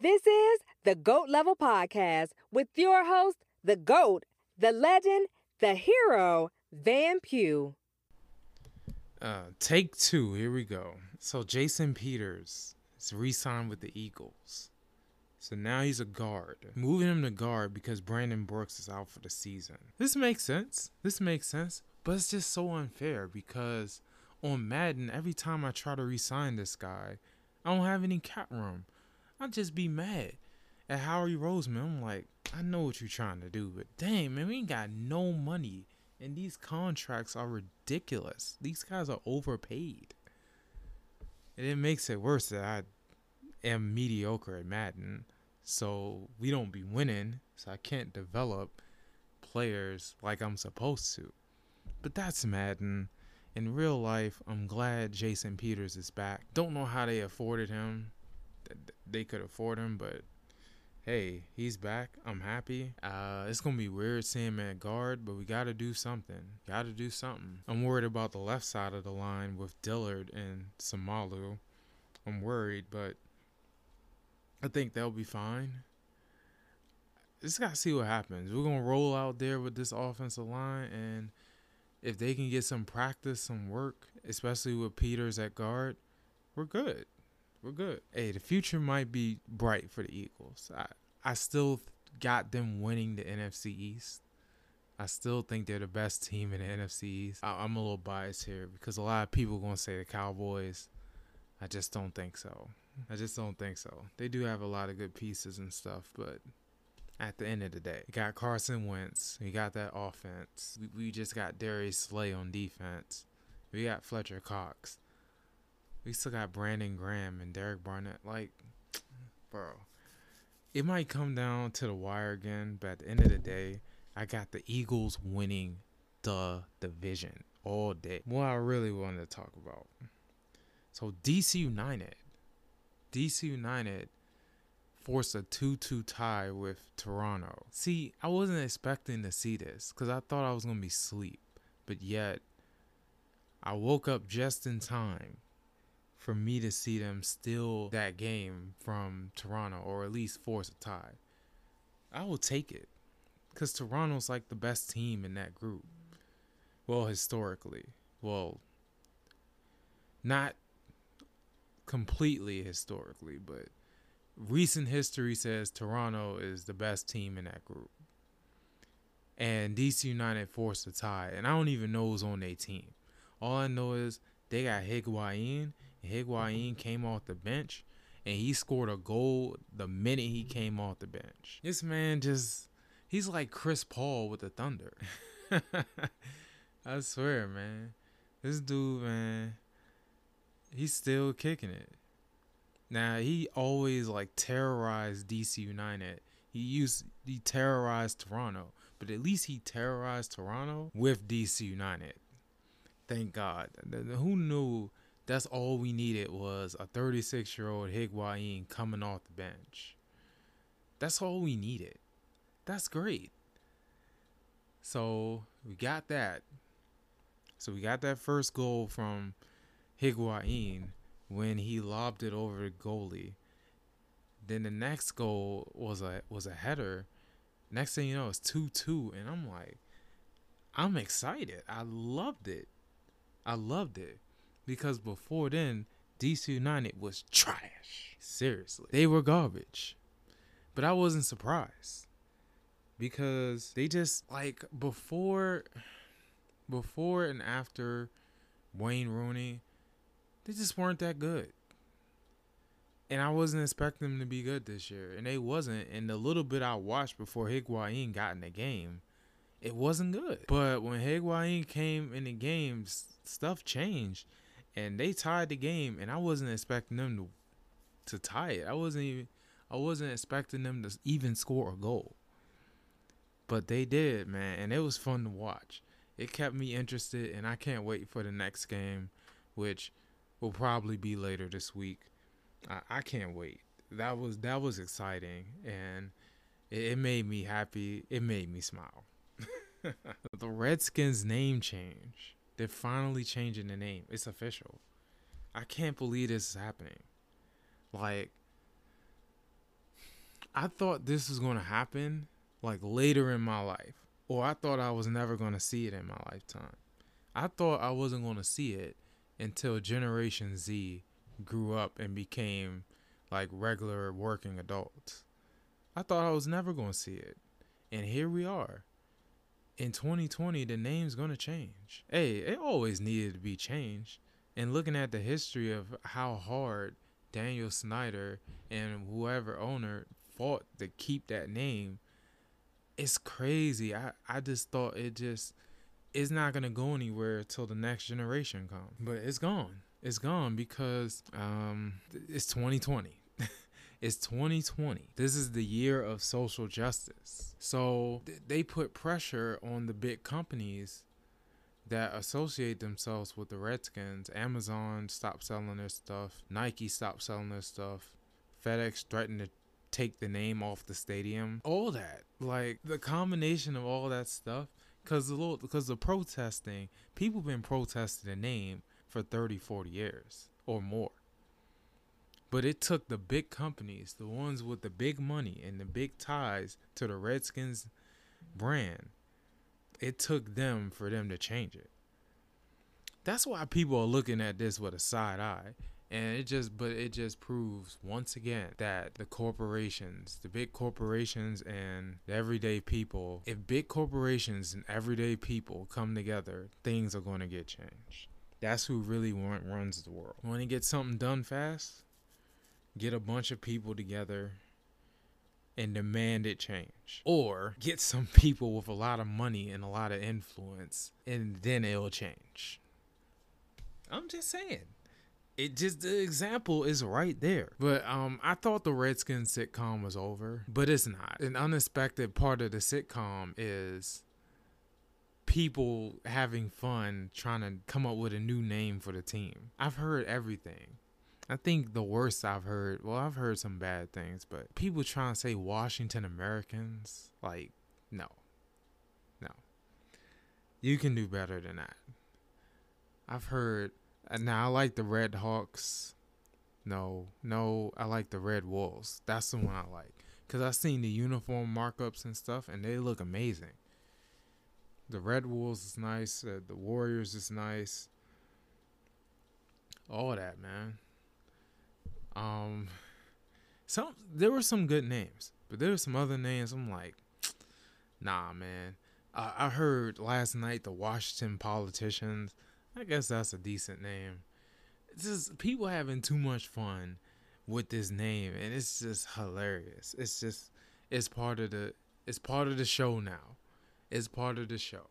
This is the GOAT Level Podcast with your host, the GOAT, the legend, the hero, Van Pugh. Uh, take two. Here we go. So Jason Peters is re-signed with the Eagles. So now he's a guard. Moving him to guard because Brandon Brooks is out for the season. This makes sense. This makes sense. But it's just so unfair because on Madden, every time I try to re-sign this guy, I don't have any cap room. I'd just be mad at Howie Roseman. I'm like, I know what you're trying to do, but damn, man, we ain't got no money. And these contracts are ridiculous. These guys are overpaid. And it makes it worse that I am mediocre at Madden. So we don't be winning. So I can't develop players like I'm supposed to. But that's Madden. In real life, I'm glad Jason Peters is back. Don't know how they afforded him they could afford him, but hey, he's back. I'm happy. Uh, it's gonna be weird seeing him at guard, but we gotta do something. Gotta do something. I'm worried about the left side of the line with Dillard and Seumalo. I'm worried, but I think they'll be fine. Just gotta see what happens. We're gonna roll out there with this offensive line, and if they can get some practice, some work, especially with Peters at guard, we're good we're good. Hey, the future might be bright for the Eagles. I I still got them winning the NFC East. I still think they're the best team in the NFC East. I, am a little biased here because a lot of people are gonna say the Cowboys. I just don't think so. I just don't think so. They do have a lot of good pieces and stuff, but at the end of the day, you got Carson Wentz. We got that offense. We, we just got Darius Slay on defense. We got Fletcher Cox. We still got Brandon Graham and Derek Barnett. Like, bro, it might come down to the wire again, but at the end of the day, I got the Eagles winning the division all day. What I really wanted to talk about. So DC United, DC United forced a 2-2 tie with Toronto. See, I wasn't expecting to see this because I thought I was gonna be asleep, but yet I woke up just in time for me to see them steal that game from Toronto or at least force a tie. I will take it because Toronto's like the best team in that group. Well, historically. Well, not completely historically, but recent history says Toronto is the best team in that group. And DC United forced a tie, and I don't even know who's on their team. All I know is they got Higuain Higuain came off the bench and he scored a goal the minute he came off the bench. This man just he's like Chris Paul with the Thunder. I swear, man. This dude, man, he's still kicking it. Now he always like terrorized DC United. He used he terrorized Toronto, but at least he terrorized Toronto with DC United. Thank God. Who knew that's all we needed was a 36 year old Higuain coming off the bench. That's all we needed. That's great. So we got that. So we got that first goal from Higuain when he lobbed it over the goalie. Then the next goal was a was a header. Next thing you know, it's two two, and I'm like, I'm excited. I loved it. I loved it because before then, DC United was trash. Seriously, they were garbage. But I wasn't surprised because they just like before, before and after Wayne Rooney, they just weren't that good. And I wasn't expecting them to be good this year, and they wasn't. And the little bit I watched before Higuain got in the game, it wasn't good. But when Higuain came in the game, stuff changed and they tied the game, and I wasn't expecting them to to tie it. I wasn't even I wasn't expecting them to even score a goal, but they did, man, and it was fun to watch. It kept me interested, and I can't wait for the next game, which will probably be later this week. I, I can't wait. That was that was exciting, and it, it made me happy. It made me smile. the Redskins name change they're finally changing the name. It's official. I can't believe this is happening. Like, I thought this was going to happen like later in my life, or I thought I was never going to see it in my lifetime. I thought I wasn't going to see it until Generation Z grew up and became like regular working adults. I thought I was never going to see it. And here we are. In 2020, the name's going to change. Hey, it always needed to be changed. And looking at the history of how hard Daniel Snyder and whoever owner fought to keep that name, it's crazy. I, I just thought it just it's not gonna go anywhere till the next generation comes. But it's gone. It's gone because um it's 2020. It's 2020. This is the year of social justice. So th- they put pressure on the big companies that associate themselves with the Redskins. Amazon stopped selling their stuff. Nike stopped selling their stuff. FedEx threatened to take the name off the stadium. All that, like the combination of all that stuff, because the little, because the protesting, people been protesting the name for 30, 40 years or more. But it took the big companies, the ones with the big money and the big ties to the Redskins brand, it took them for them to change it. That's why people are looking at this with a side eye. And it just, but it just proves once again that the corporations, the big corporations and the everyday people, if big corporations and everyday people come together, things are going to get changed. That's who really runs the world. Want to get something done fast? Get a bunch of people together and demand it change. Or get some people with a lot of money and a lot of influence, and then it'll change. I'm just saying. It just the example is right there. But um I thought the Redskins sitcom was over, but it's not. An unexpected part of the sitcom is people having fun trying to come up with a new name for the team. I've heard everything. I think the worst I've heard, well, I've heard some bad things, but people trying to say Washington Americans, like, no. No. You can do better than that. I've heard, now I like the Red Hawks. No, no, I like the Red Wolves. That's the one I like. Because I've seen the uniform markups and stuff, and they look amazing. The Red Wolves is nice. Uh, the Warriors is nice. All that, man. Um, some there were some good names, but there were some other names. I'm like, nah, man. Uh, I heard last night the Washington politicians. I guess that's a decent name. It's just people having too much fun with this name, and it's just hilarious. It's just it's part of the it's part of the show now. It's part of the show.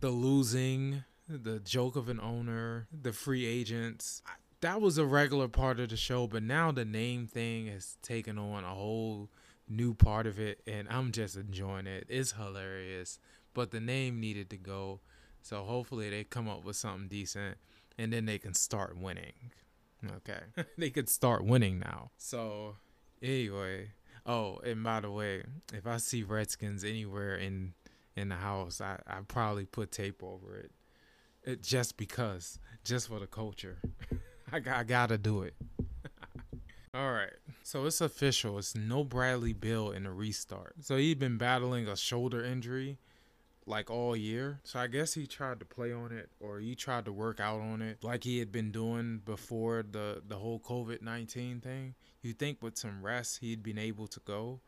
The losing, the joke of an owner, the free agents that was a regular part of the show, but now the name thing has taken on a whole new part of it, and I'm just enjoying it. It's hilarious, but the name needed to go, so hopefully they come up with something decent, and then they can start winning. Okay, they could start winning now. So anyway, oh, and by the way, if I see Redskins anywhere in in the house, I I probably put tape over it, it just because, just for the culture. I, I gotta do it. All right. So it's official. It's no Bradley Beal in the restart. So he'd been battling a shoulder injury like all year. So I guess he tried to play on it or he tried to work out on it like he had been doing before the the whole COVID-19 thing. You think with some rest he'd been able to go.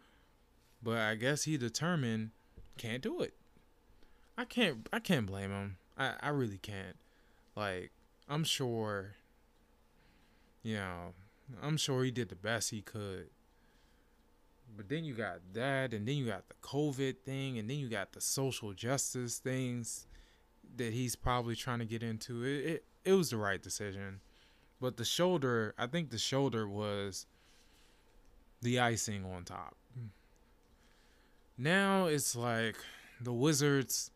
But I guess he determined can't do it. I can't I can't blame him. I I really can't. Like I'm sure you know, I'm sure he did the best he could. But then you got that, and then you got the COVID thing, and then you got the social justice things that he's probably trying to get into. It, it, it was the right decision. But the shoulder, I think the shoulder was the icing on top. Now it's like the Wizards,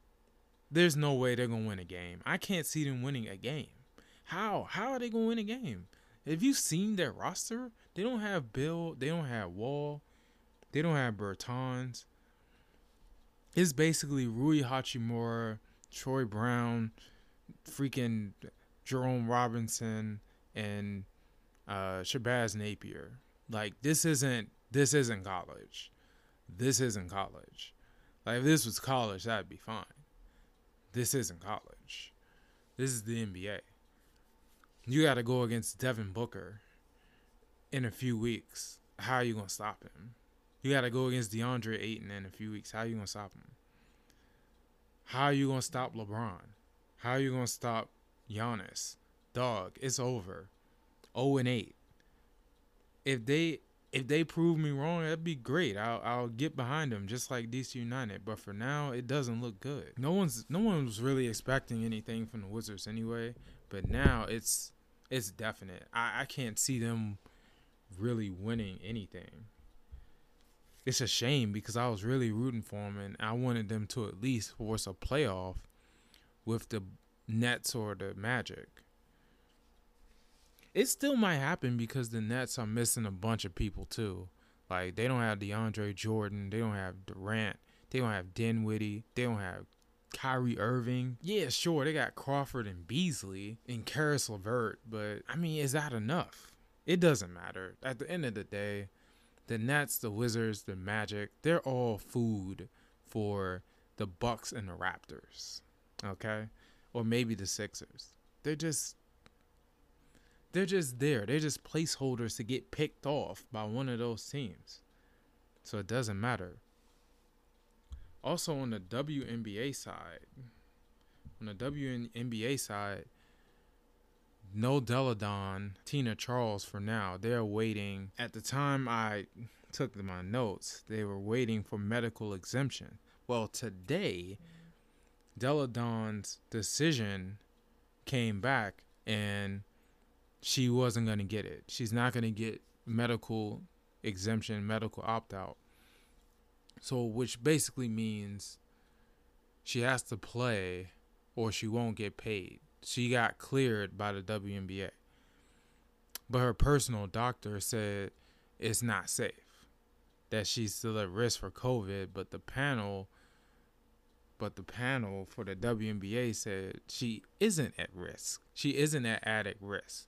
there's no way they're going to win a game. I can't see them winning a game. How? How are they going to win a game? Have you seen their roster? They don't have Bill. They don't have Wall. They don't have Bertans. It's basically Rui Hachimura, Troy Brown, freaking Jerome Robinson, and uh, Shabazz Napier. Like this isn't this isn't college. This isn't college. Like if this was college, that'd be fine. This isn't college. This is the NBA. You got to go against Devin Booker in a few weeks. How are you gonna stop him? You got to go against DeAndre Ayton in a few weeks. How are you gonna stop him? How are you gonna stop LeBron? How are you gonna stop Giannis? Dog, it's over. 0 and 8. If they if they prove me wrong, that'd be great. I'll I'll get behind them just like DC United. But for now, it doesn't look good. No one's no one was really expecting anything from the Wizards anyway. But now it's it's definite. I, I can't see them really winning anything. It's a shame because I was really rooting for them and I wanted them to at least force a playoff with the Nets or the Magic. It still might happen because the Nets are missing a bunch of people too. Like they don't have DeAndre Jordan, they don't have Durant, they don't have Dinwiddie, they don't have Kyrie Irving. Yeah, sure, they got Crawford and Beasley and Caris LeVert, but I mean, is that enough? It doesn't matter. At the end of the day, the Nets, the Wizards, the Magic, they're all food for the Bucks and the Raptors. Okay? Or maybe the Sixers. They're just they're just there. They're just placeholders to get picked off by one of those teams. So it doesn't matter. Also on the WNBA side, on the WNBA side, no Delle Donne, Tina Charles for now. They're waiting. At the time I took my notes, they were waiting for medical exemption. Well, today, Delle Donne's decision came back and she wasn't going to get it. She's not going to get medical exemption, medical opt out. So, which basically means she has to play or she won't get paid. She got cleared by the WNBA. But her personal doctor said it's not safe, that she's still at risk for COVID. But the panel, but the panel for the WNBA said she isn't at risk. She isn't at added risk.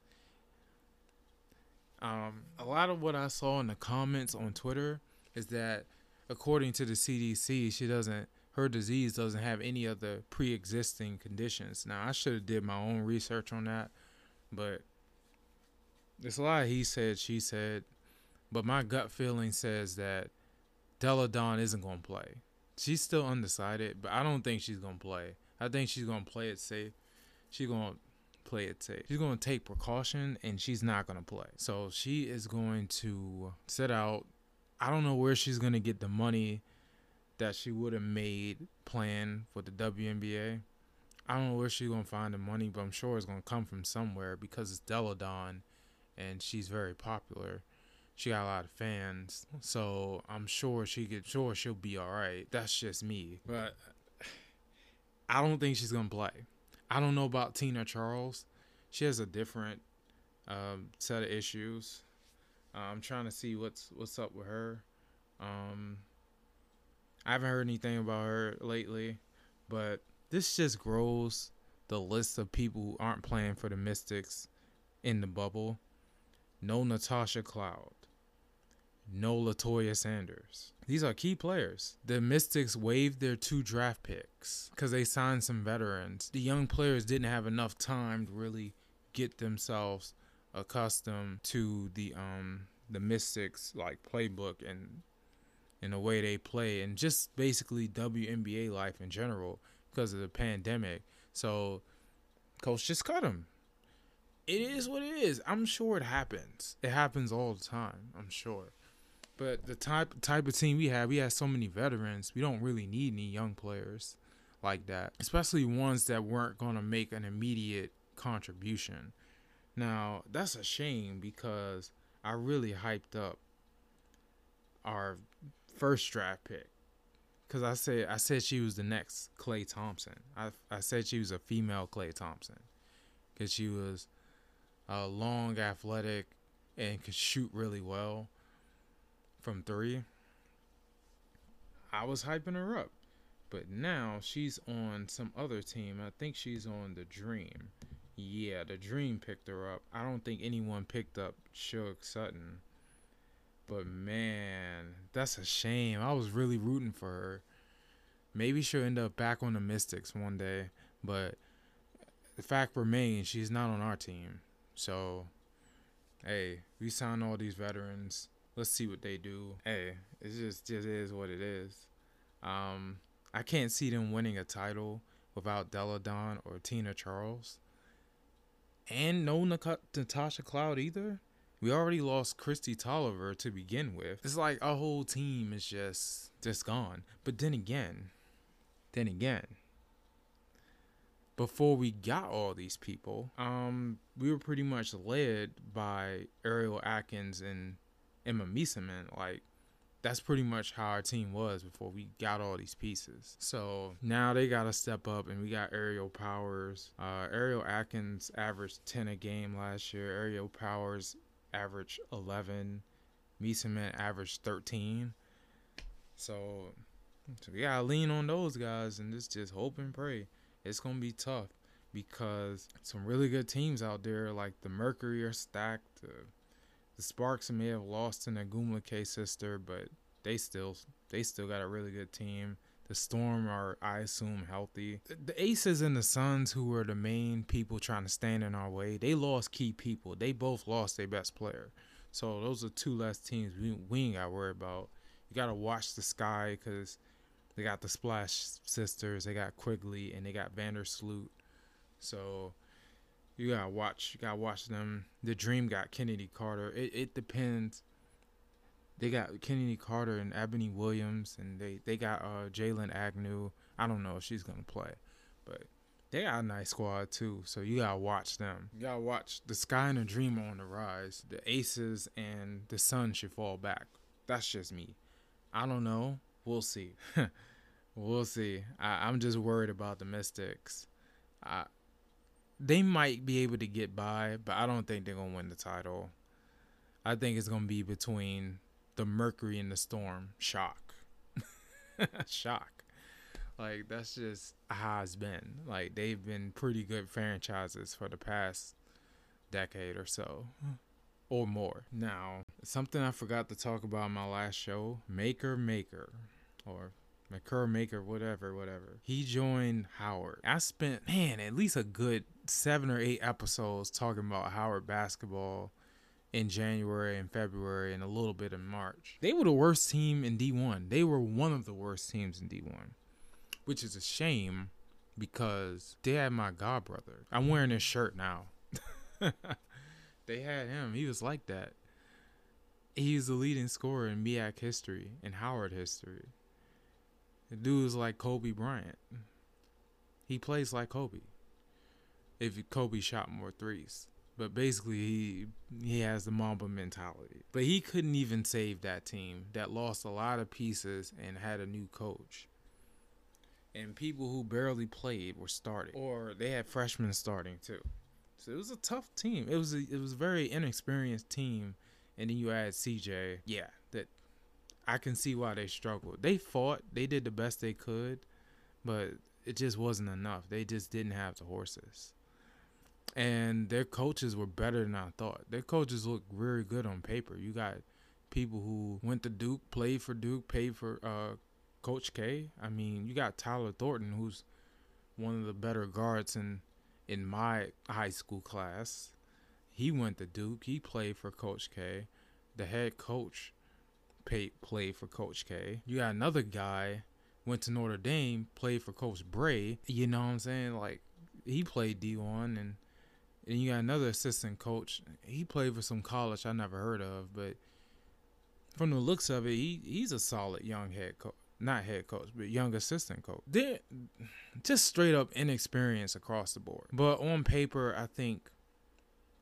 Um, a lot of what I saw in the comments on Twitter is that, according to the CDC, she doesn't her disease doesn't have any other pre-existing conditions. Now I should have did my own research on that, but it's a lot he said, she said, but my gut feeling says that Delle Donne isn't gonna play. She's still undecided, but I don't think she's gonna play. I think she's gonna play it safe. She's gonna play it safe. She's going to take precaution and she's not going to play. So she is going to sit out. I don't know where she's to get the money that she would have made playing for the WNBA. I don't know where she's to find the money, but I'm sure it's to come from somewhere because it's Delle Donne and she's very popular. She got a lot of fans, so I'm sure she could. Sure, she'll be all right. That's just me, but I don't think she's gonna play. I don't know about Tina Charles. She has a different um, set of issues. Uh, I'm trying to see what's what's up with her. Um, I haven't heard anything about her lately, but this just grows the list of people who aren't playing for the Mystics in the bubble. No Natasha Cloud. No Latoya Sanders. These are key players. The Mystics waived their two draft picks because they signed some veterans. The young players didn't have enough time to really get themselves accustomed to the um the Mystics like playbook and in the way they play and just basically WNBA life in general because of the pandemic. So coach just cut him. It is what it is. I'm sure it happens. It happens all the time, I'm sure. But the type type of team we have, we have so many veterans. We don't really need any young players like that, especially ones that weren't going to make an immediate contribution. Now, that's a shame because I really hyped up our first draft pick because I said I said she was the next Klay Thompson. I I said she was a female Klay Thompson because she was uh, long, athletic, and could shoot really well from three, I was hyping her up. But now she's on some other team. I think she's on the Dream. Yeah, the Dream picked her up. I don't think anyone picked up Sug Sutton. But man, that's a shame. I was really rooting for her. Maybe she'll end up back on the Mystics one day, but the fact remains she's not on our team. So, hey, we signed all these veterans. Let's see what they do. Hey, it just just is what it is. Um, I can't see them winning a title without Delle Donne or Tina Charles. And no Natasha Cloud either. We already lost Kristi Toliver to begin with. It's like our whole team is just just gone. But then again, then again, before we got all these people, um, we were pretty much led by Ariel Atkins and Emma Meesseman. Like that's pretty much how our team was before we got all these pieces. So now they got to step up, and we got Aerial Powers. Uh, Ariel Atkins averaged 10 a game last year. Aerial Powers averaged 11. Meesseman averaged 13. So, so we got to lean on those guys and just, just hope and pray. It's going to be tough because some really good teams out there, like the Mercury, are stacked. Uh, the Sparks may have lost an Ogwumike sister, but they still they still got a really good team. The Storm are, I assume, healthy. The Aces and the Suns, who were the main people trying to stand in our way, they lost key people. They both lost their best player. So those are two less teams we, we ain't got to worry about. You got to watch the sky because they got the Splash Sisters, they got Quigley, and they got Vandersloot. So you gotta watch. You gotta watch them. The Dream got Chennedy Carter. It it depends. They got Chennedy Carter and Ebony Williams, and they they got uh Jaylyn Agnew. I don't know if she's gonna play, but they got a nice squad too. So you gotta watch them. You gotta watch the Sky and the Dream are on the rise. The Aces and the Sun should fall back. That's just me. I don't know. We'll see. we'll see. I, I'm just worried about the Mystics. I they might be able to get by, but I don't think they're gonna win the title. I think it's gonna be between the Mercury and the Storm. Shock, shock. Like that's just how it's been. Like they've been pretty good franchises for the past decade or so, or more. Now, something I forgot to talk about in my last show: Maker Maker, or Makur Maker, whatever, whatever. He joined Howard. I spent, man, at least a good seven or eight episodes talking about Howard basketball in January and February and a little bit in March. They were the worst team in D1. They were one of the worst teams in D1, which is a shame because they had my god brother. I'm wearing his shirt now. they had him. He was like that. He's the leading scorer in MEAC history, in Howard history. Dude's like Kobe Bryant. He plays like Kobe. If Kobe shot more threes. But basically he he has the Mamba mentality. But he couldn't even save that team that lost a lot of pieces and had a new coach. And people who barely played were starting. Or they had freshmen starting too. So it was a tough team. It was a, it was a very inexperienced team and then you add CJ. Yeah, I can see why they struggled. They fought, they did the best they could, but it just wasn't enough. They just didn't have the horses. And their coaches were better than I thought. Their coaches looked very good on paper. You got people who went to Duke, played for Duke, paid for uh, Coach K. I mean, you got Tyler Thornton, who's one of the better guards in in my high school class. He went to Duke. He played for Coach K. The head coach pay, played for Coach K. You got another guy went to Notre Dame, played for Coach Brey. You know what I'm saying? Like he played D1 and and you got another assistant coach. He played for some college I never heard of, but from the looks of it, he he's a solid young head coach. Not head coach, but young assistant coach. They're just straight up inexperience across the board. But on paper, I think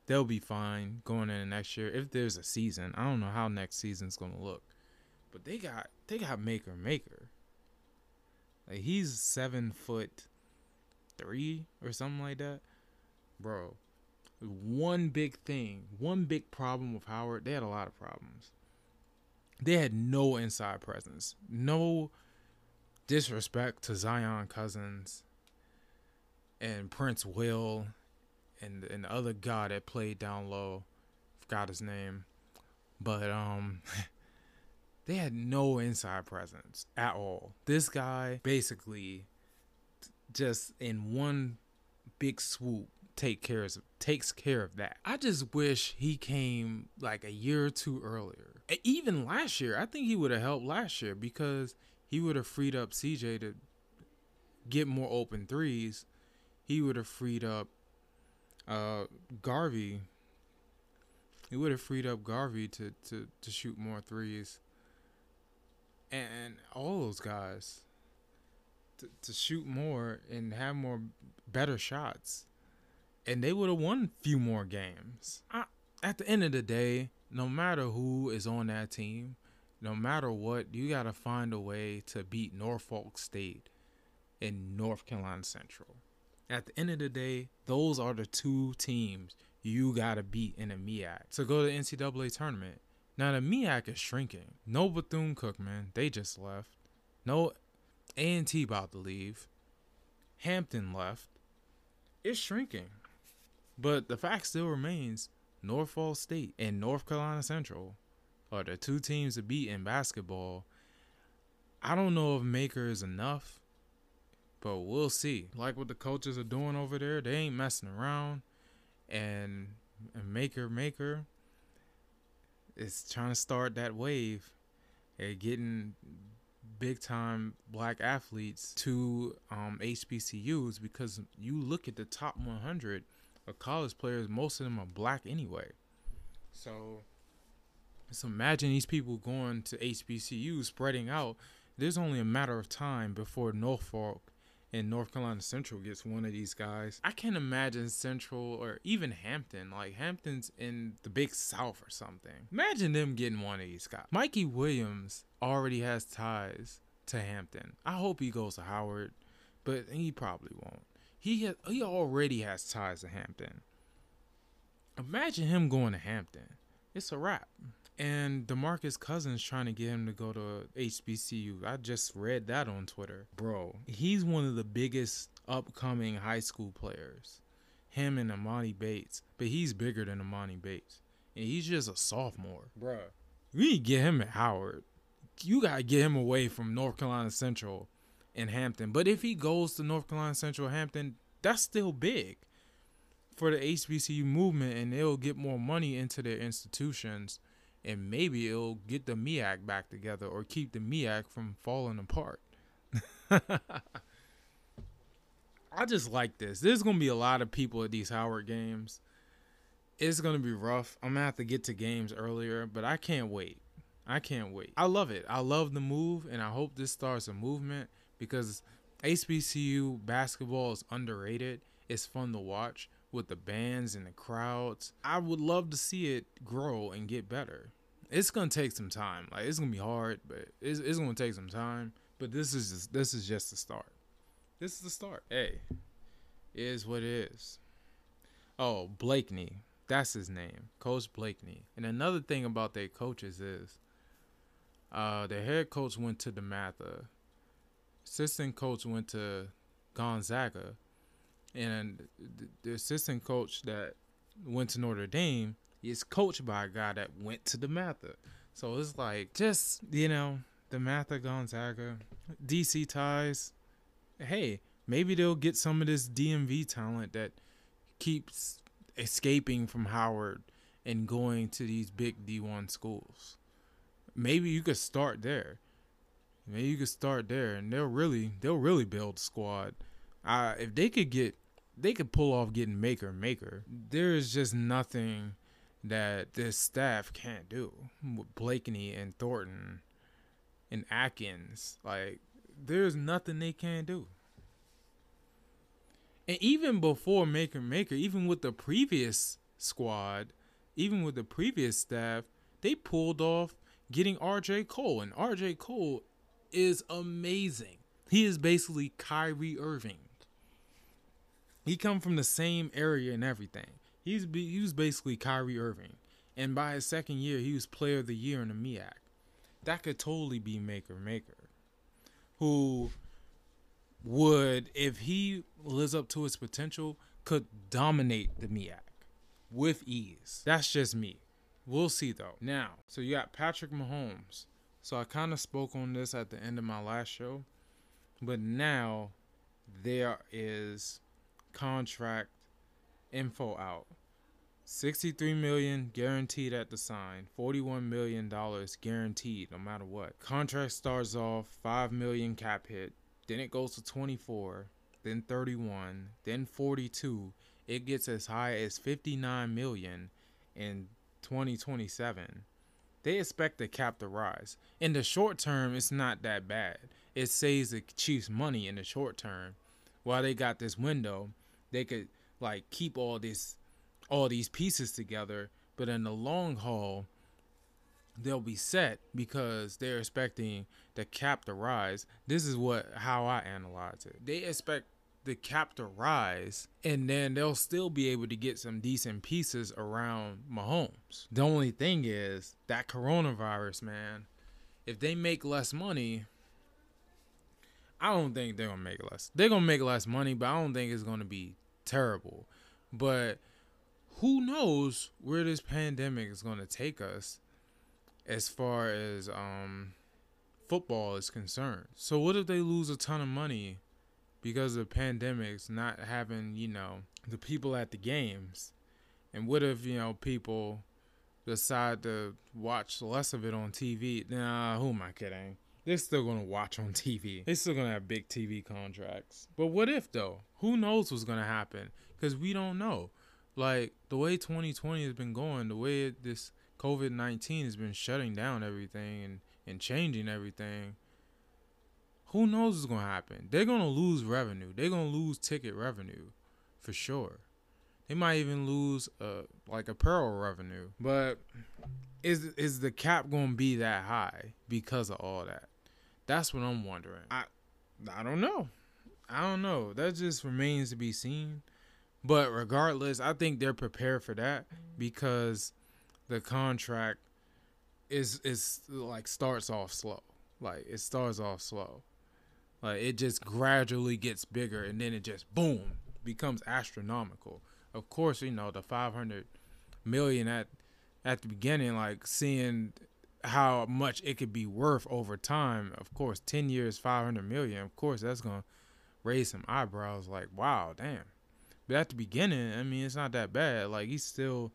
they'll be fine going into next year if there's a season. I don't know how next season's gonna look. But they got they got Makur Maker. Like he's seven foot three or something like that. Bro. One big thing, one big problem with Howard, they had a lot of problems. They had no inside presence. No disrespect to Zion Cousins and Prince Will and and the other guy that played down low. Forgot his name. But um they had no inside presence at all. This guy basically just in one big swoop take takes care of that. I just wish he came like a year or two earlier. Even last year, I think he would have helped last year because he would have freed up CJ to get more open threes. He would have freed up uh, Garvey. He would have freed up Garvey to, to, to shoot more threes. And all those guys to, to shoot more and have more better shots. And they would have won a few more games. I, at the end of the day, no matter who is on that team, no matter what, you got to find a way to beat Norfolk State and North Carolina Central. At the end of the day, those are the two teams you got to beat in a MEAC to go to the NCAA tournament. Now, the MEAC is shrinking. No Bethune Cookman, they just left. No A&T about to leave. Hampton left. It's shrinking. But the fact still remains Norfolk State and North Carolina Central are the two teams to beat in basketball. I don't know if Maker is enough, but we'll see. Like what the coaches are doing over there, they ain't messing around. And, and Maker Maker is trying to start that wave and getting big time black athletes to um, HBCUs because you look at the top 100 of college players, most of them are black anyway. So so imagine these people going to HBCU, spreading out. There's only a matter of time before Norfolk and North Carolina Central gets one of these guys. I can't imagine Central or even Hampton. Like Hampton's in the Big South or something. Imagine them getting one of these guys. Mikey Williams already has ties to Hampton. I hope he goes to Howard, but he probably won't. He has, he already has ties to Hampton. Imagine him going to Hampton. It's a wrap and DeMarcus Cousins trying to get him to go to HBCU. I just read that on Twitter. Bro, he's one of the biggest upcoming high school players. Him and Emoni Bates. But he's bigger than Emoni Bates. And he's just a sophomore. Bruh. We need to get him at Howard. You gotta get him away from North Carolina Central and Hampton. But if he goes to North Carolina Central Hampton, that's still big for the HBCU movement and they'll get more money into their institutions and maybe it'll get the MEAC back together or keep the MEAC from falling apart. I just like this. There's gonna be a lot of people at these Howard games. It's gonna be rough. I'm gonna have to get to games earlier, but I can't wait. I can't wait. I love it. I love the move, and I hope this starts a movement because HBCU basketball is underrated. It's fun to watch with the bands and the crowds. I would love to see it grow and get better. It's gonna take some time. Like it's gonna be hard, but it's, it's gonna take some time. But this is just, this is just the start. This is the start. Hey, is what it is. Oh, Blakeney. That's his name, Coach Blakeney. And another thing about their coaches is, uh, the head coach went to DeMatha, assistant coach went to Gonzaga, and the assistant coach that went to Notre Dame is coached by a guy that went to DeMatha. So it's like just you know DeMatha Gonzaga, DC ties. Hey, maybe they'll get some of this DMV talent that keeps escaping from Howard and going to these big D1 schools. Maybe you could start there. Maybe you could start there, and they'll really they'll really build squad. Uh, if they could get they could pull off getting Maker Maker. There is just nothing that this staff can't do. With Blakeney and Thornton and Atkins, like there's nothing they can't do. And even before Maker Maker, even with the previous squad, even with the previous staff, they pulled off getting RJ Cole, and RJ Cole is amazing. He is basically Kyrie Irving. He come from the same area and everything. He's he was basically Kyrie Irving, and by his second year, he was Player of the Year in the MEAC. That could totally be Maker Maker, who would, if he lives up to his potential, could dominate the MEAC with ease. That's just me. We'll see though. Now, so you got Patrick Mahomes. So I kind of spoke on this at the end of my last show, but now there is contract info out. 63 million guaranteed at the sign, 41 million dollars guaranteed no matter what. Contract starts off 5 million cap hit, then it goes to 24, then 31, then 42. It gets as high as 59 million in 2027. They expect the cap to rise. In the short term, it's not that bad. It saves the Chiefs money in the short term. While they got this window, they could like keep all this all these pieces together, but in the long haul, they'll be set because they're expecting the cap to rise. This is what how I analyze it. They expect the cap to rise, and then they'll still be able to get some decent pieces around Mahomes. The only thing is that coronavirus, man. If they make less money, I don't think they're gonna make less. They're gonna make less money, but I don't think it's gonna be terrible. But who knows where this pandemic is to take us as far as um, football is concerned. So what if they lose a ton of money because of pandemics not having, you know, the people at the games? And what if, you know, people decide to watch less of it on TV? Nah, who am I kidding? They're still gonna watch on TV. They're still gonna have big TV contracts. But what if though? Who knows what's gonna happen? Because we don't know like the way 2020 has been going, the way this COVID 19 has been shutting down everything and, and changing everything, who knows what's to happen? They're to lose revenue. They're to lose ticket revenue for sure. They might even lose uh, like apparel revenue. But is is the cap to be that high because of all that? That's what I'm wondering. I I don't know. I don't know. That just remains to be seen. But regardless, I think they're prepared for that because the contract is is like starts off slow. Like it starts off slow. Like it just gradually gets bigger and then it just boom becomes astronomical. Of course, you know, the 500 million at at the beginning like seeing how much it could be worth over time. Of course, 10 years, 500 million. Of course, that's to raise some eyebrows like, wow, damn but at the beginning, I mean, it's not that bad. Like he's still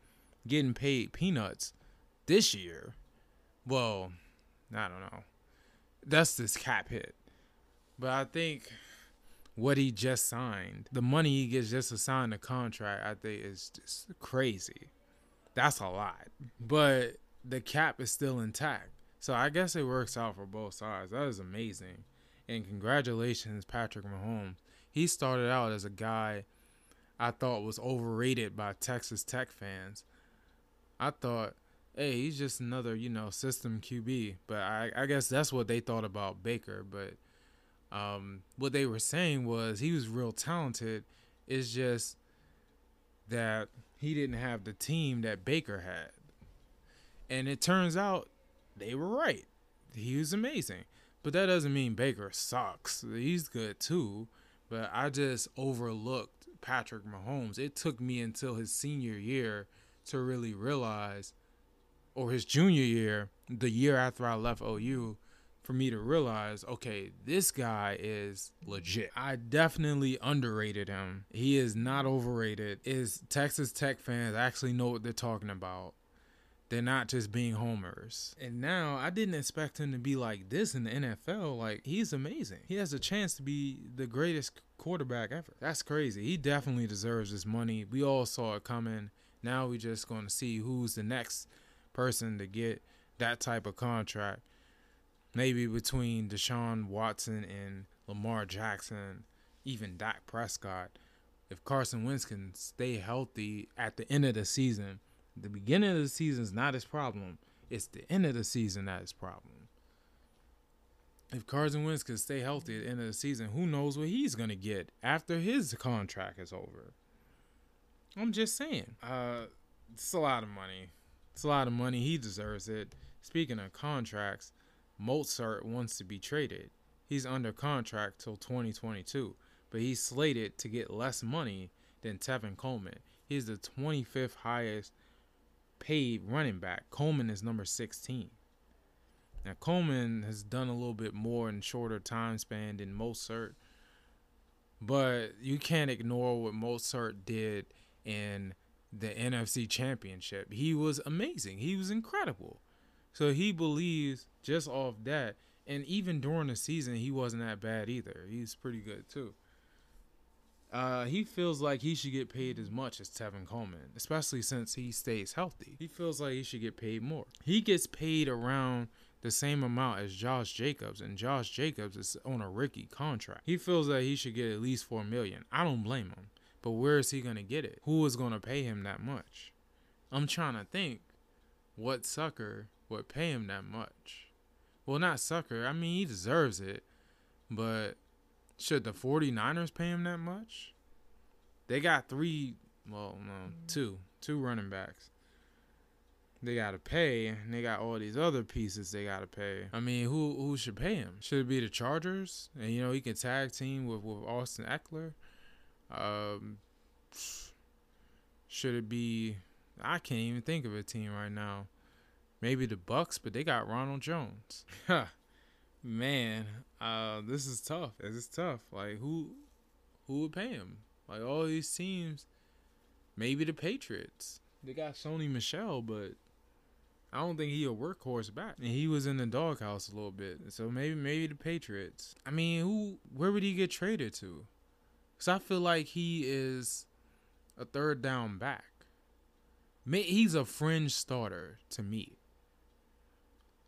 getting paid peanuts this year. Well, I don't know. That's this cap hit. But I think what he just signed, the money he gets just to sign the contract, I think is just crazy. That's a lot. But the cap is still intact. So I guess it works out for both sides. That is amazing. And congratulations, Patrick Mahomes. He started out as a guy I thought was overrated by Texas Tech fans. I thought, hey, he's just another, you know, system QB. But I, I guess that's what they thought about Baker. But um, what they were saying was he was real talented. It's just that he didn't have the team that Baker had. And it turns out they were right. He was amazing. But that doesn't mean Baker sucks. He's good too. But I just overlooked Patrick Mahomes. It took me until his senior year to really realize, or his junior year, the year after I left OU, for me to realize, okay, this guy is legit. I definitely underrated him. He is not overrated. Is Texas Tech fans actually know what they're talking about? They're not just being homers. And now I didn't expect him to be like this in the NFL. Like he's amazing. He has a chance to be the greatest quarterback ever. That's crazy. He definitely deserves this money. We all saw it coming. Now we just going to see who's the next person to get that type of contract. Maybe between Deshaun Watson and Lamar Jackson, even Dak Prescott. If Carson Wentz can stay healthy at the end of the season, the beginning of the season is not his problem. It's the end of the season that is problem. If Carson Wentz can stay healthy at the end of the season, who knows what he's gonna get after his contract is over. I'm just saying. Uh, it's a lot of money. It's a lot of money. He deserves it. Speaking of contracts, Mostert wants to be traded. He's under contract till 2022, but he's slated to get less money than Tevin Coleman. He's the 25th highest paid running back. Coleman is number 16. Now Coleman has done a little bit more in shorter time span than Mostert, but you can't ignore what Mostert did in the NFC Championship. He was amazing. He was incredible. So he believes just off that, and even during the season, he wasn't that bad either. He's pretty good too. Uh, he feels like he should get paid as much as Tevin Coleman, especially since he stays healthy. He feels like he should get paid more. He gets paid around the same amount as Josh Jacobs, and Josh Jacobs is on a rookie contract. He feels that he should get at least four million. I don't blame him. But where is he gonna get it? Who is gonna pay him that much? I'm trying to think what sucker would pay him that much. Well, not sucker. I mean, he deserves it. But should the 49ers pay him that much? They got three, well, no, two, two running backs they gotta pay, and they got all these other pieces they gotta pay. I mean, who who should pay him? Should it be the Chargers? And you know he can tag team with with Austin Ekeler. Um, should it be? I can't even think of a team right now. Maybe the Bucs, but they got Ronald Jones. Man, uh, this is tough. This is tough. Like who, who would pay him? Like all these teams, maybe the Patriots. They got Sony Michel, but I don't think he a workhorse back. And he was in the doghouse a little bit. So maybe maybe the Patriots. I mean, who where would he get traded to? Cuz I feel like he is a third down back. He's a fringe starter to me.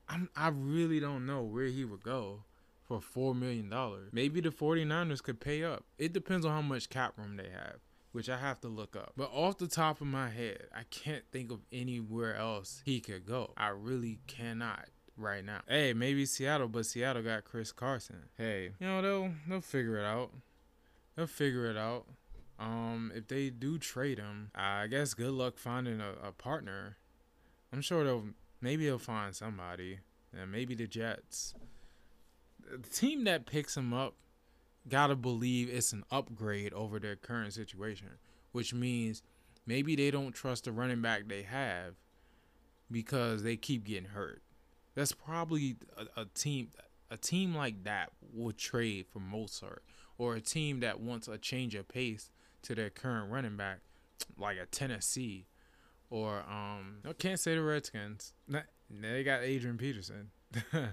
I'm, I really don't know where he would go for $4 million. Maybe the 49ers could pay up. It depends on how much cap room they have which I have to look up. But off the top of my head, I can't think of anywhere else he could go. I really cannot right now. Hey, maybe Seattle, but Seattle got Chris Carson. Hey, you know they'll they'll figure it out. They'll figure it out. Um, if they do trade him, I guess good luck finding a, a partner. I'm sure they'll maybe he'll find somebody. And maybe the Jets. The team that picks him up gotta believe it's an upgrade over their current situation, which means maybe they don't trust the running back they have because they keep getting hurt. That's probably a, a team a team like that will trade for Mostert or a team that wants a change of pace to their current running back, like a Tennessee or um I can't say the Redskins. They got Adrian Peterson. they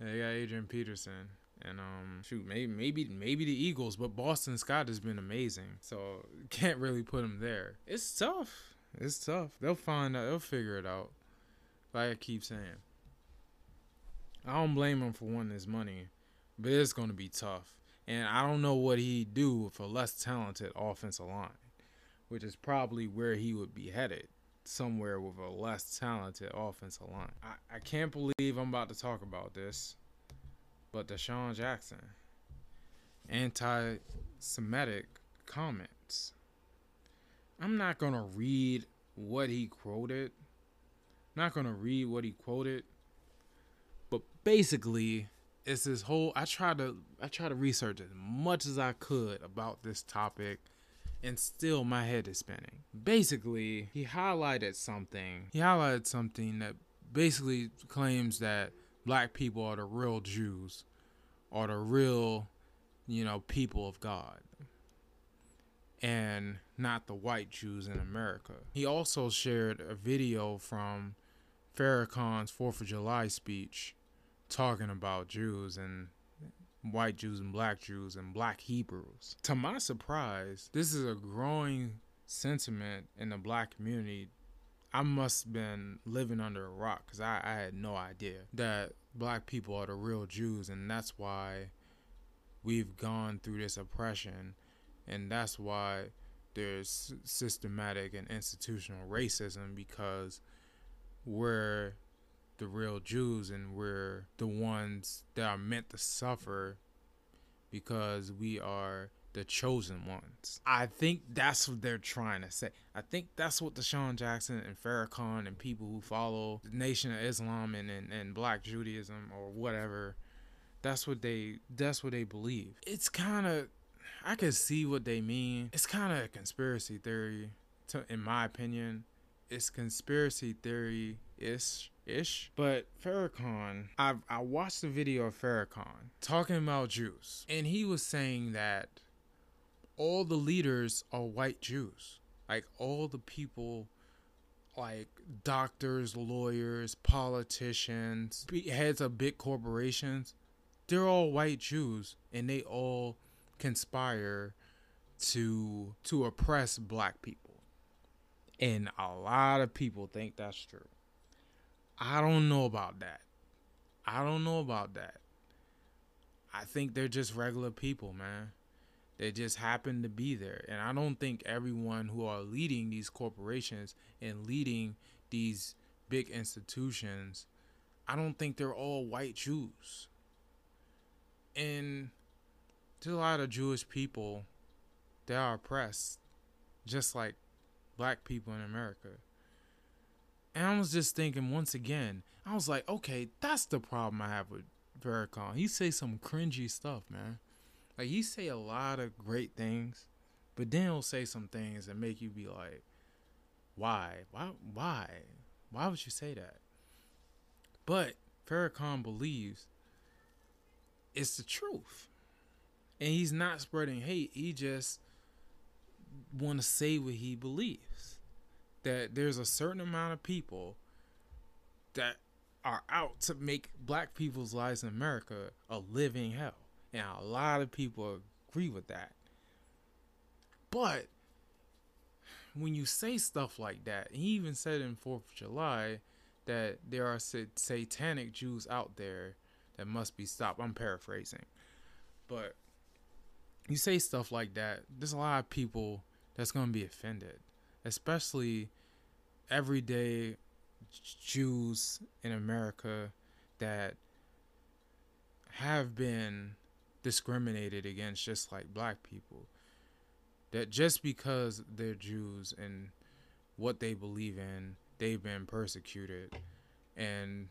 got Adrian Peterson. And um, shoot, maybe maybe maybe the Eagles, but Boston Scott has been amazing, so can't really put him there. It's tough. It's tough. They'll find out. They'll figure it out. Like I keep saying, I don't blame him for wanting his money, but it's gonna be tough. And I don't know what he'd do with a less talented offensive line, which is probably where he would be headed somewhere with a less talented offensive line. I, I can't believe I'm about to talk about this. But DeSean Jackson, anti Semitic comments. I'm not going to read what he quoted. Not going to read what he quoted. But basically, it's this whole I tried to I tried to research as much as I could about this topic and still my head is spinning. Basically, he highlighted something. He highlighted something that basically claims that black people are the real Jews, are the real, you know, people of God, and not the white Jews in America. He also shared a video from Farrakhan's Fourth of July speech talking about Jews and white Jews and black Jews and black Hebrews. To my surprise, this is a growing sentiment in the black community I must have been living under a rock because I, I had no idea that black people are the real Jews, and that's why we've gone through this oppression, and that's why there's systematic and institutional racism because we're the real Jews and we're the ones that are meant to suffer because we are the chosen ones. I think that's what they're trying to say. I think that's what DeSean Jackson and Farrakhan and people who follow the Nation of Islam and, and, and Black Judaism or whatever, that's what they that's what they believe. It's kind of I can see what they mean. It's kind of a conspiracy theory, to, in my opinion. it's conspiracy theory ish ish. But Farrakhan, I I watched the video of Farrakhan talking about Jews, and he was saying that all the leaders are white Jews. Like all the people like doctors, lawyers, politicians, heads of big corporations, they're all white Jews and they all conspire to to oppress black people. And a lot of people think that's true. I don't know about that. I don't know about that. I think they're just regular people, man. They just happen to be there. And I don't think everyone who are leading these corporations and leading these big institutions, I don't think they're all white Jews. And there's a lot of Jewish people that are oppressed, just like black people in America. And I was just thinking once again, I was like, okay, that's the problem I have with Farrakhan. He say some cringy stuff, man. Like he say a lot of great things, but then he'll say some things that make you be like, why? Why why? Why would you say that? But Farrakhan believes it's the truth. And he's not spreading hate. He just want to say what he believes. That there's a certain amount of people that are out to make black people's lives in America a living hell. And a lot of people agree with that. But when you say stuff like that, he even said in 4th of July that there are satanic Jews out there that must be stopped. I'm paraphrasing. But you say stuff like that, there's a lot of people that's going to be offended, especially everyday Jews in America that have been discriminated against just like black people. That just because they're Jews and what they believe in, they've been persecuted and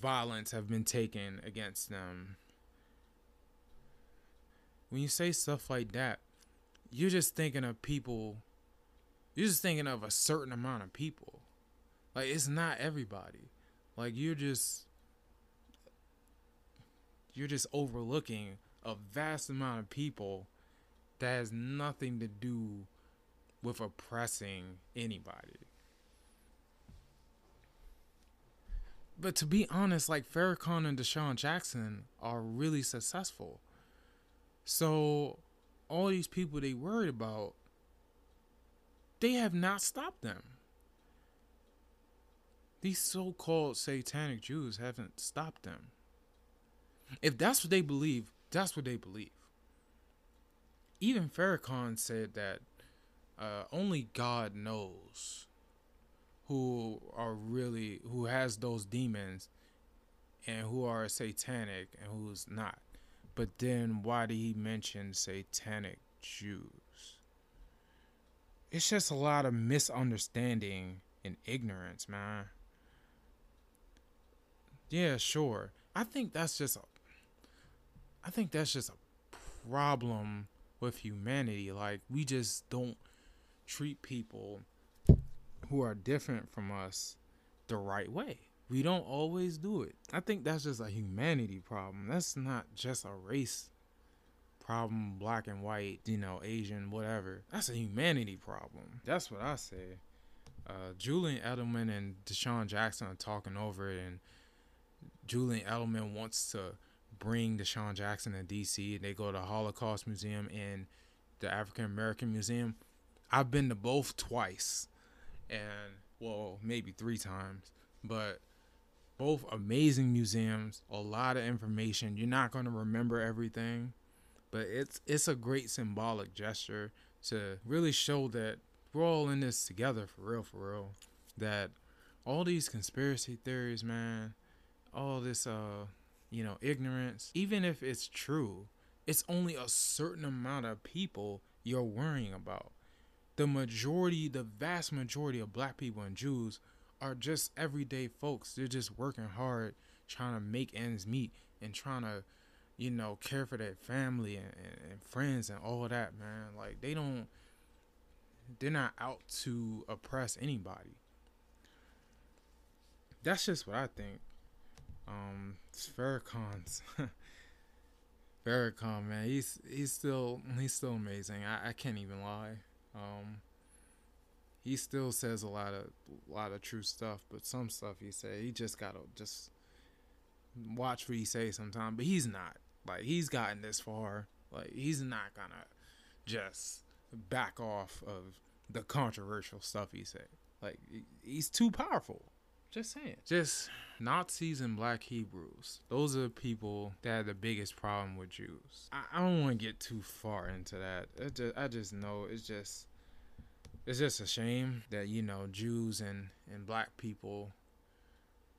violence have been taken against them. When you say stuff like that, you're just thinking of people you're just thinking of a certain amount of people. Like it's not everybody. Like you're just you're just overlooking a vast amount of people that has nothing to do with oppressing anybody. But to be honest, like Farrakhan and DeSean Jackson are really successful. So all these people they worried about, they have not stopped them. These so called satanic Jews haven't stopped them. If that's what they believe, that's what they believe. Even Farrakhan said that uh, only God knows who are really who has those demons and who are satanic and who's not. But then why did he mention satanic Jews? It's just a lot of misunderstanding and ignorance, man. Yeah, sure. I think that's just a I think that's just a problem with humanity. Like we just don't treat people who are different from us the right way. We don't always do it. I think that's just a humanity problem. That's not just a race problem, black and white, you know, Asian, whatever. That's a humanity problem. That's what I say. Uh, Julian Edelman and DeSean Jackson are talking over it, and Julian Edelman wants to bring DeSean Jackson to DC. and They go to the Holocaust Museum and the African American Museum. I've been to both twice, and well, maybe three times, but both amazing museums. A lot of information. You're not going to remember everything, but it's it's a great symbolic gesture to really show that we're all in this together for real, for real. That all these conspiracy theories, man, all this uh you know, ignorance, even if it's true, it's only a certain amount of people you're worrying about. The majority, the vast majority of black people and Jews are just everyday folks. They're just working hard, trying to make ends meet and trying to, you know, care for their family and, and, and friends and all that, man. Like, they don't, they're not out to oppress anybody. That's just what I think. Um, Farrakhan's Farrakhan, man, he's he's still he's still amazing. I, I can't even lie. Um, he still says a lot of a lot of true stuff, but some stuff he say he just gotta just watch what he say sometimes. But he's not like he's gotten this far. Like he's not gonna just back off of the controversial stuff he said. Like he's too powerful. Just saying. Just Nazis and black Hebrews. Those are the people that have the biggest problem with Jews. I, I don't want to get too far into that. Just, I just know it's just it's just a shame that you know Jews and and black people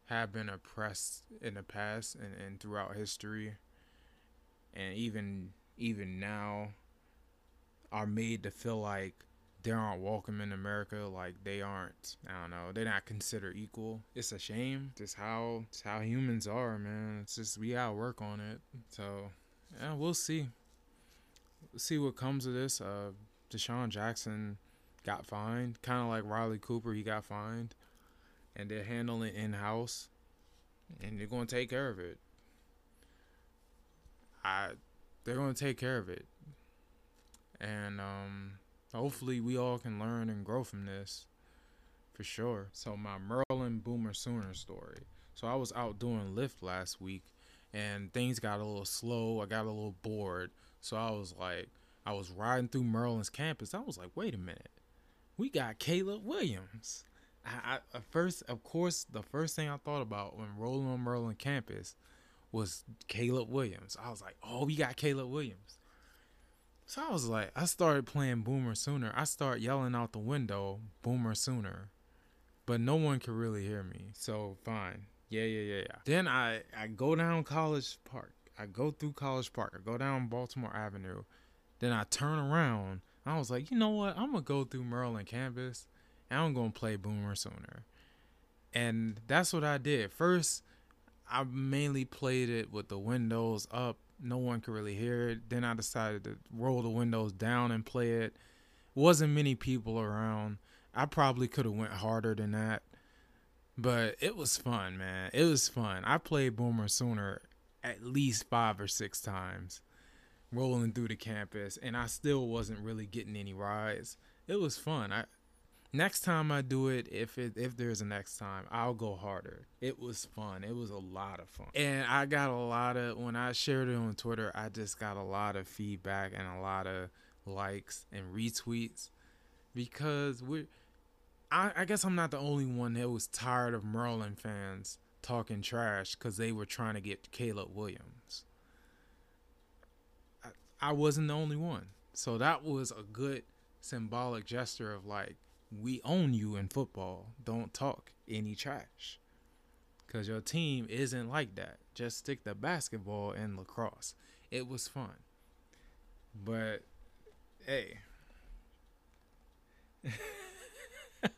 have been oppressed in the past and, and throughout history and even even now are made to feel like they aren't welcome in America, like they aren't. I don't know. They're not considered equal. It's a shame. Just how it's how humans are, man. It's just we gotta work on it. So yeah, we'll see. We'll see what comes of this. Uh, DeSean Jackson got fined, kind of like Riley Cooper. He got fined, and they're handling in house, and they're gonna take care of it. I, they're gonna take care of it, and um hopefully we all can learn and grow from this for sure. So my Maryland Boomer Sooner story. So I was out doing Lyft last week and things got a little slow. I got a little bored. So I was like I was riding through Maryland's campus. I was like, wait a minute. We got Caleb Williams. I, I first of course the first thing I thought about when rolling on Maryland campus was Caleb Williams. I was like, oh, we got Caleb Williams. So I was like, I started playing Boomer Sooner. I start yelling out the window, Boomer Sooner. But no one could really hear me. So fine. Yeah, yeah, yeah, yeah. Then I, I go down College Park. I go through College Park. I go down Baltimore Avenue. Then I turn around. I was like, you know what? I'm going to go through Maryland campus and I'm going to play Boomer Sooner. And that's what I did. First, I mainly played it with the windows up no one could really hear it. Then I decided to roll the windows down and play it. Wasn't many people around. I probably could have went harder than that. But it was fun, man. It was fun. I played Boomer Sooner at least five or six times rolling through the campus and I still wasn't really getting any rides. It was fun. I next time I do it, if it if there's a next time, I'll go harder. It was fun. It was a lot of fun. And I got a lot of when I shared it on Twitter, I just got a lot of feedback and a lot of likes and retweets because we're I, I guess I'm not the only one that was tired of Maryland fans talking trash because they were trying to get Caleb Williams. I, I wasn't the only one. So that was a good symbolic gesture of like we own you in football. Don't talk any trash. Because your team isn't like that. Just stick to basketball and lacrosse. It was fun. But, hey.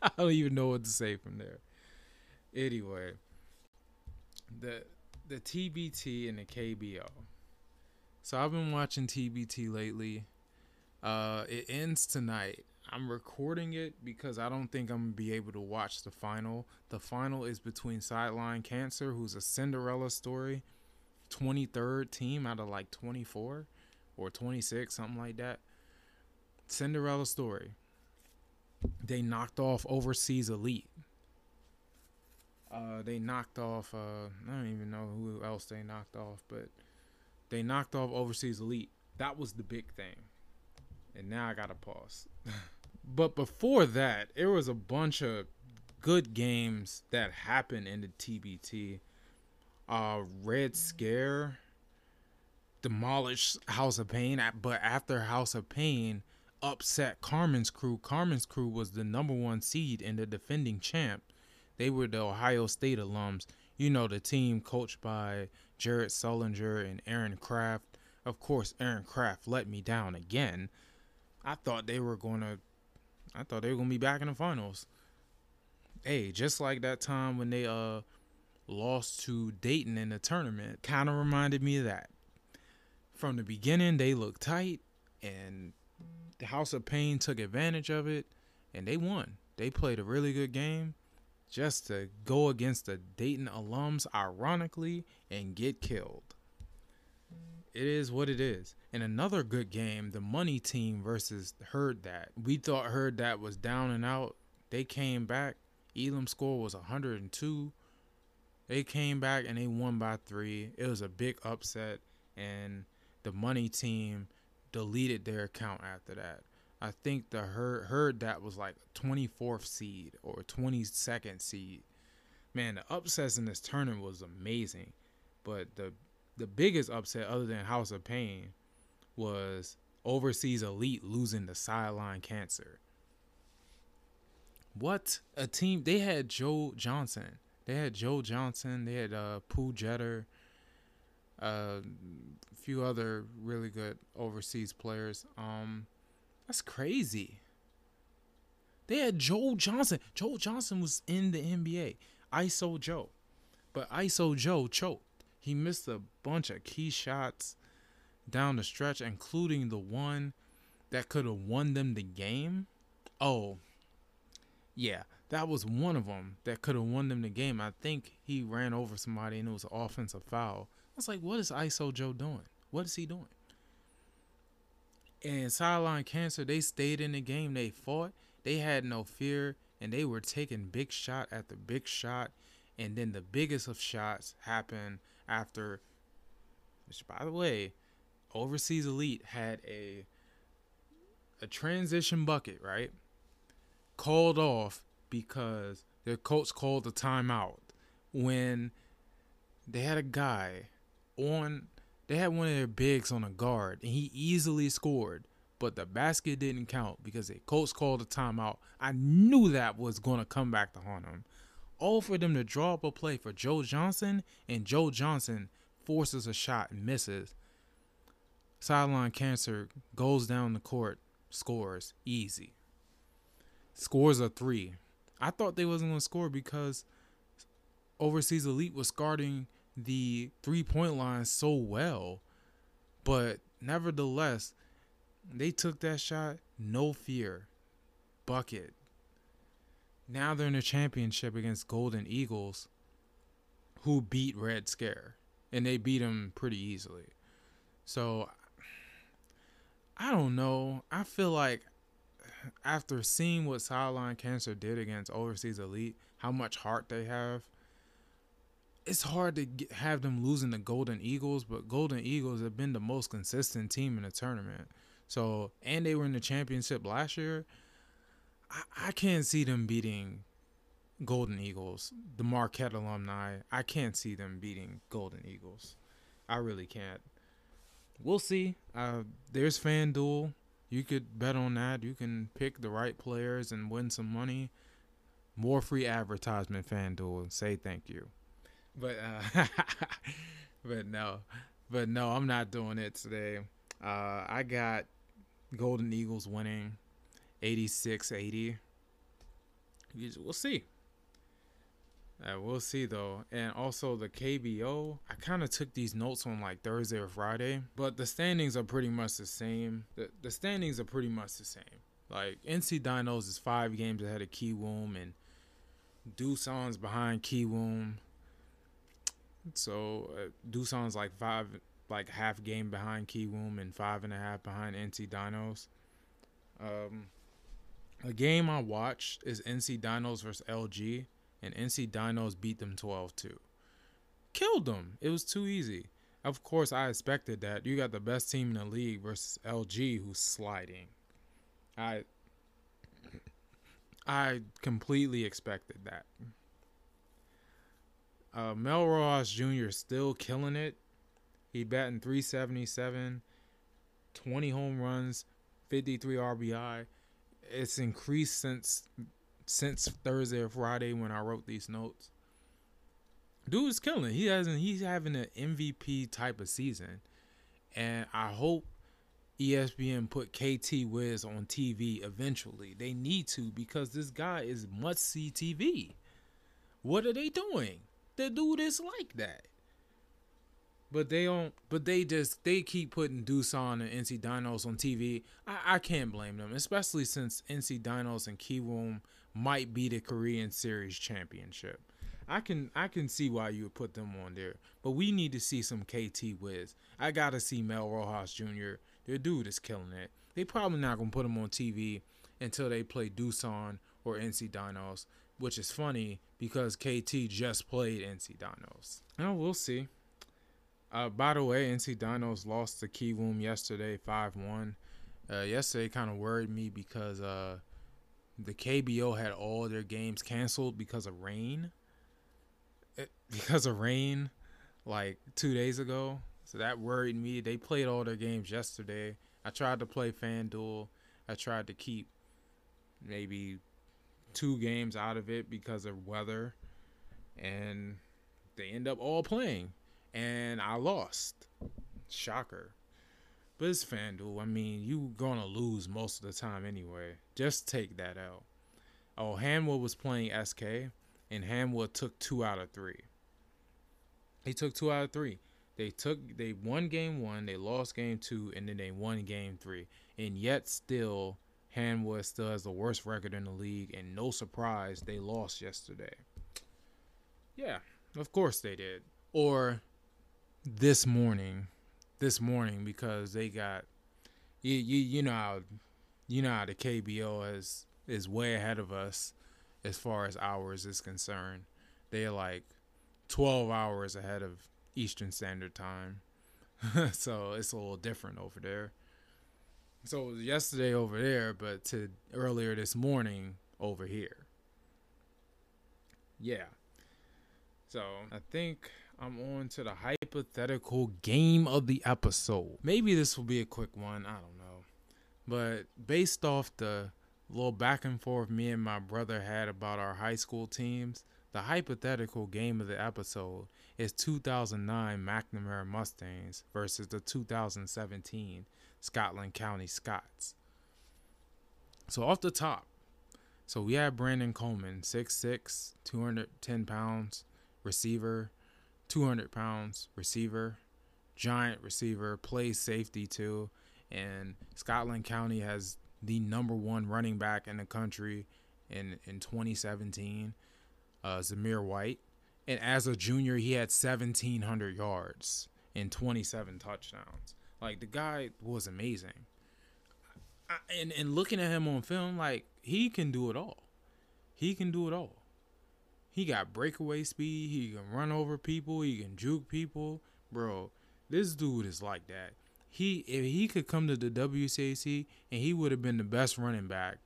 I don't even know what to say from there. Anyway, the the TBT and the KBO. So I've been watching TBT lately. Uh, it ends tonight. I'm recording it because I don't think I'm gonna be able to watch the final. The final is between Sideline Cancer, who's a Cinderella story, 23rd team out of like 24 or 26, something like that. Cinderella story. They knocked off Overseas Elite. Uh, they knocked off. Uh, I don't even know who else they knocked off, but they knocked off Overseas Elite. That was the big thing. And now I gotta pause. But before that, there was a bunch of good games that happened in the TBT. Uh, Red Scare demolished House of Pain, but after House of Pain upset Carmen's crew, Carmen's crew was the number one seed and the defending champ. They were the Ohio State alums. You know, the team coached by Jared Sullinger and Aaron Craft. Of course, Aaron Craft let me down again. I thought they were going to I thought they were gonna be back in the finals. Hey, just like that time when they uh lost to Dayton in the tournament, kind of reminded me of that. From the beginning, they looked tight, and the House of Pain took advantage of it. and they won. They played a really good game just to go against the Dayton alums, ironically, and get killed. It is what it is. In another good game, the money team versus Heard That. We thought Heard That was down and out. They came back. Elam score was 102. They came back and they won by three. It was a big upset, and the money team deleted their account after that. I think the heard Heard that was like 24th seed or 22nd seed. Man, the upsets in this tournament was amazing, but the the biggest upset other than House of Pain was overseas elite losing the sideline cancer. What a team! They had Joe Johnson. They had Joe Johnson. They had uh, Pooh Jeter. Uh, a few other really good overseas players. Um, that's crazy. They had Joe Johnson. Joe Johnson was in the NBA. ISO Joe, but ISO Joe choked. He missed a bunch of key shots down the stretch, including the one that could have won them the game. Oh, yeah, that was one of them that could have won them the game. I think he ran over somebody and it was an offensive foul. I was like, what is ISO Joe doing? What is he doing? And sideline cancer, they stayed in the game. They fought. They had no fear, and they were taking big shot after big shot. And then the biggest of shots happened after, which by the way, Overseas Elite had a a transition bucket, right? Called off because their coach called a timeout when they had a guy on they had one of their bigs on a guard and he easily scored but the basket didn't count because the coach called a timeout i knew that was going to come back to haunt him all for them to draw up a play for joe johnson and joe johnson forces a shot and misses sideline cancer goes down the court scores easy scores a three i thought they wasn't to score because overseas elite was guarding the three point line so well. But nevertheless, they took that shot, no fear. Bucket. Now they're in a championship against Golden Eagles, who beat Red Scare. And they beat them pretty easily. So, I don't know. I feel like after seeing what Sideline Cancer did against Overseas Elite, how much heart they have, it's hard to get, have them losing the Golden Eagles, but Golden Eagles have been the most consistent team in the tournament. So, and they were in the championship last year. I, can't see them beating Golden Eagles, the Marquette alumni. I can't see them beating Golden Eagles. I really can't. We'll see. Uh, there's FanDuel. You could bet on that. You can pick the right players and win some money. More free advertisement, FanDuel. Say thank you but uh, but no, but no, I'm not doing it today. Uh, I got Golden Eagles winning 86-80. We'll see. Uh, we'll see though, and also the KBO. I kind of took these notes on like Thursday or Friday, but the standings are pretty much the same. The the standings are pretty much the same. Like NC Dinos is five games ahead of Kiwoom, and Doosan's behind Kiwoom. So uh, Doosan's like five, like half game behind Kiwoom and five and a half behind NC Dinos. Um, a game I watched is NC Dinos versus LG, and NC Dinos beat them 12 2. Killed them. It was too easy. Of course, I expected that. You got the best team in the league versus LG who's sliding. I I completely expected that. Uh, Mel Rojas Jr. still killing it. He batting 377, 20 home runs, 53 RBI. It's increased since since Thursday or Friday when I wrote these notes. Dude is killing. He hasn't. He's having an MVP type of season, and I hope ESPN put KT Wiz on TV eventually. They need to because this guy is must see TV. What are they doing? The dude is like that. But they don't. But they just they keep putting Doosan and NC Dinos on TV. I, I can't blame them, especially since NC Dinos and Kiwoom might be the Korean Series championship. I can I can see why you would put them on there, but we need to see some KT Wiz. I gotta see Mel Rojas Jr. Their dude is killing it. They probably not gonna put him on TV until they play Doosan or NC Dinos, which is funny because KT just played NC Dinos. Oh, we'll see. Uh, by the way, NC Dinos lost to Kiwoom yesterday, five one. Uh, yesterday kind of worried me because uh, the KBO had all their games canceled because of rain. It, because of rain, like two days ago. So that worried me. They played all their games yesterday. I tried to play FanDuel. I tried to keep maybe two games out of it because of weather. And they end up all playing. And I lost. Shocker. But it's FanDuel. I mean, you're gonna lose most of the time anyway. Just take that out. Oh, Hanwha was playing SK, and Hanwha took two out of three. He took two out of three. They took they won game one, they lost game two, and then they won game three. And yet still Hanwha still has the worst record in the league, and no surprise they lost yesterday. Yeah, of course they did. Or this morning this morning because they got you you you know how you know how the KBO is is way ahead of us as far as hours is concerned. They're like 12 hours ahead of Eastern Standard Time. so it's a little different over there. So it was yesterday over there, but to earlier this morning over here. Yeah. So I think I'm on to the hypothetical game of the episode. Maybe this will be a quick one. I don't know. But based off the little back and forth me and my brother had about our high school teams, the hypothetical game of the episode is 2009 McNamara Mustangs versus the 2017 Scotland County Scots. So off the top, so we have Brandon Coleman, 6'6, 210 pounds, receiver, 200 pounds receiver, giant receiver, plays safety too. And Scotland County has the number one running back in the country in, in 2017, uh, Zamir White. And as a junior, he had 1,700 yards and 27 touchdowns. Like the guy was amazing. I, and and looking at him on film, like he can do it all. He can do it all. He got breakaway speed. He can run over people. He can juke people. Bro, this dude is like that. He if he could come to the WCAC and he would have been the best running back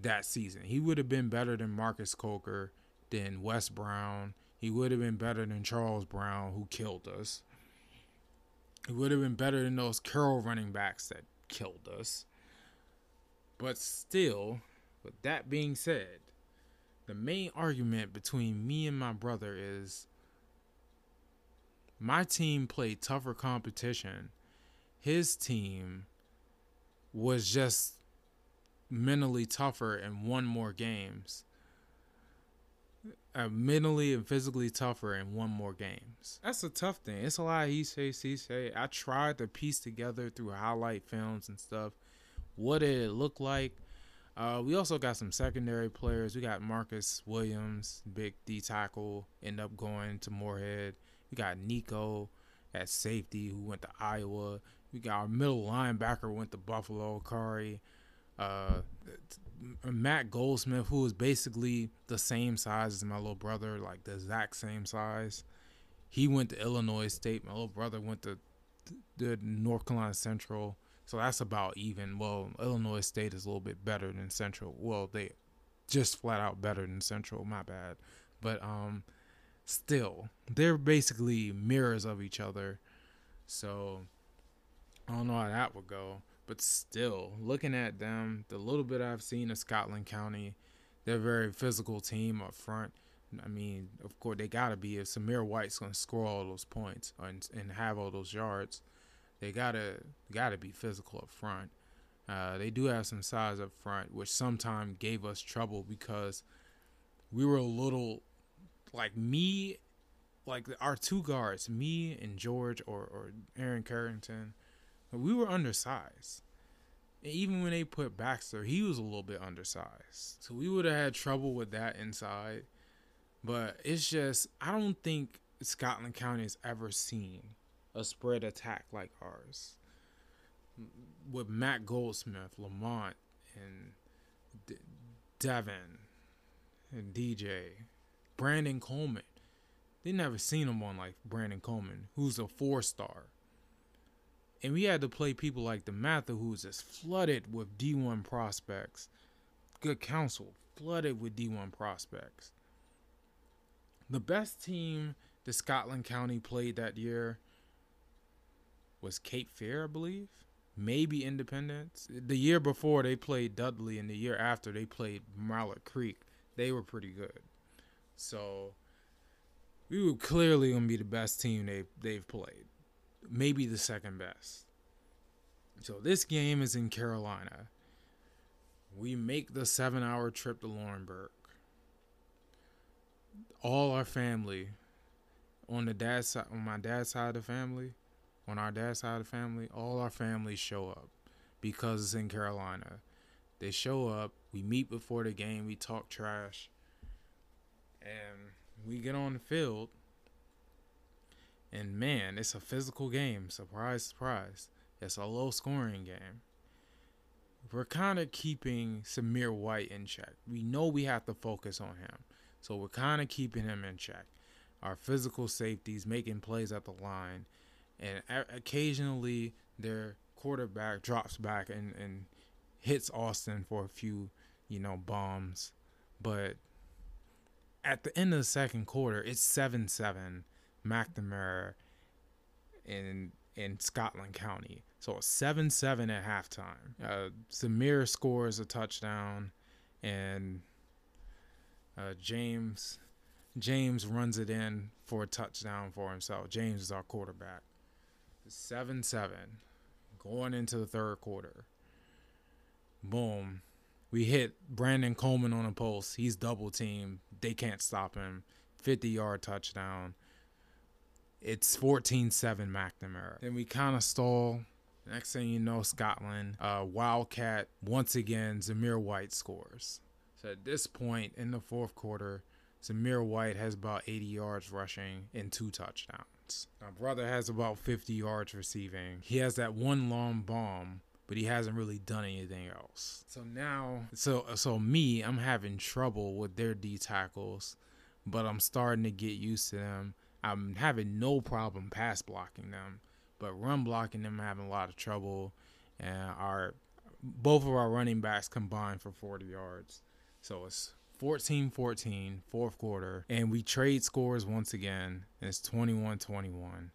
that season. He would have been better than Marcus Coker, than Wes Brown. He would have been better than Charles Brown, who killed us. He would have been better than those Carroll running backs that killed us. But still, with that being said, the main argument between me and my brother is my team played tougher competition. His team was just mentally tougher and won more games. Uh, mentally and physically tougher and won more games. That's a tough thing. It's a lot of he say, she say. I tried to piece together through highlight films and stuff what did it look like uh, we also got some secondary players. We got Marcus Williams, big D tackle, end up going to Moorhead. We got Nico at safety who went to Iowa. We got our middle linebacker went to Buffalo, Kari. Uh, Matt Goldsmith, who is basically the same size as my little brother, like the exact same size. He went to Illinois State. My little brother went to the North Carolina Central. So that's about even. Well, Illinois State is a little bit better than Central. Well, they just flat out better than Central. My bad. But um, still, they're basically mirrors of each other. So I don't know how that would go. But still, looking at them, the little bit I've seen of Scotland County, they're a very physical team up front. I mean, of course, they got to be if Zamir White's going to score all those points and, and have all those yards they gotta gotta be physical up front. Uh, they do have some size up front, which sometimes gave us trouble because we were a little like me like our two guards, me and George or, or Aaron Carrington, we were undersized. And even when they put Baxter, he was a little bit undersized. So we would have had trouble with that inside. But it's just, I don't think Scotland County has ever seen a spread attack like ours. With Matt Goldsmith, Lamont, and D- Devin, and DJ, Brandon Coleman. They never seen him on like Brandon Coleman, who's a four star. And we had to play people like DeMatha, who's just flooded with D1 prospects. Good counsel, flooded with D1 prospects. The best team the Scotland County played that year was Cape Fear, I believe. Maybe Independence. The year before they played Dudley, and the year after they played Mallard Creek. They were pretty good. So we were clearly gonna be the best team they they've played. Maybe the second best. So this game is in Carolina. We make the seven hour trip to Laurinburg. All our family on the dad side on my dad's side of the family, on our dad's side of the family, all our families show up because it's in Carolina. They show up, we meet before the game, we talk trash, and we get on the field. And man, it's a physical game. Surprise, surprise. It's a low scoring game. We're kind of keeping Zamir White in check. We know we have to focus on him. So we're kind of keeping him in check our physical safeties making plays at the line, and occasionally their quarterback drops back and, and hits Austin for a few, you know, bombs. But at the end of the second quarter, it's 7 7 McNamara in, in Scotland County. So 7 7 at halftime. Uh, Zamir scores a touchdown, and uh, James James runs it in for a touchdown for himself. James is our quarterback. 7 7 going into the third quarter. Boom. We hit Brandon Coleman on a post. He's double team. They can't stop him. 50 yard touchdown. It's 14 7 McNamara. Then we kind of stall. Next thing you know, Scotland, uh, Wildcat, once again, Zamir White scores. So at this point in the fourth quarter, Zamir White has about 80 yards rushing and two touchdowns. My brother has about 50 yards receiving. He has that one long bomb, but he hasn't really done anything else. So now, so so me, I'm having trouble with their D tackles, but I'm starting to get used to them. I'm having no problem pass blocking them, but run blocking them, I'm having a lot of trouble. And our both of our running backs combined for 40 yards. So it's 14 14, fourth quarter, and we trade scores once again, it's 21 21.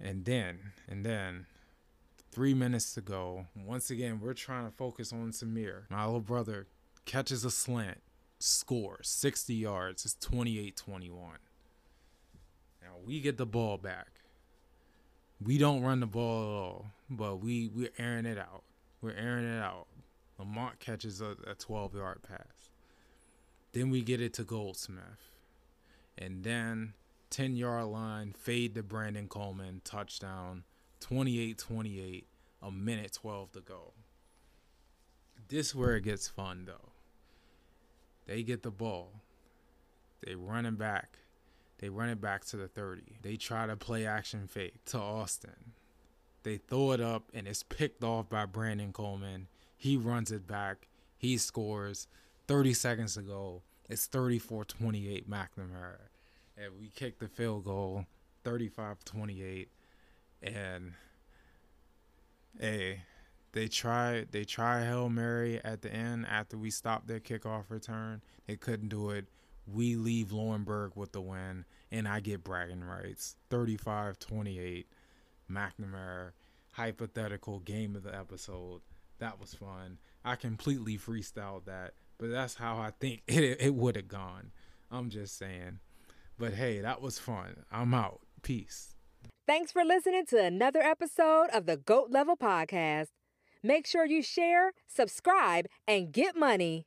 And then, and then, three minutes to go. Once again, we're trying to focus on Zamir. My little brother catches a slant, scores 60 yards. It's 28 21. Now we get the ball back. We don't run the ball at all, but we, we're airing it out. We're airing it out. Lamont catches a, a 12 yard pass. Then we get it to Goldsmith. And then 10 yard line, fade to Brandon Coleman, touchdown, 28 28, a minute 12 to go. This is where it gets fun though. They get the ball, they run it back. They run it back to the 30. They try to play action fake to Austin. They throw it up and it's picked off by Brandon Coleman. He runs it back. He scores. 30 seconds ago, it's 34 28 McNamara. And we kicked the field goal 35 28. And hey, they try they try Hail Mary at the end after we stopped their kickoff return. They couldn't do it. We leave Laurinburg with the win, and I get bragging rights. 35 28. McNamara, hypothetical game of the episode. That was fun. I completely freestyled that but that's how I think it it would have gone. I'm just saying. But hey, that was fun. I'm out. Peace. Thanks for listening to another episode of the GOAT Level Podcast. Make sure you share, subscribe, and get money.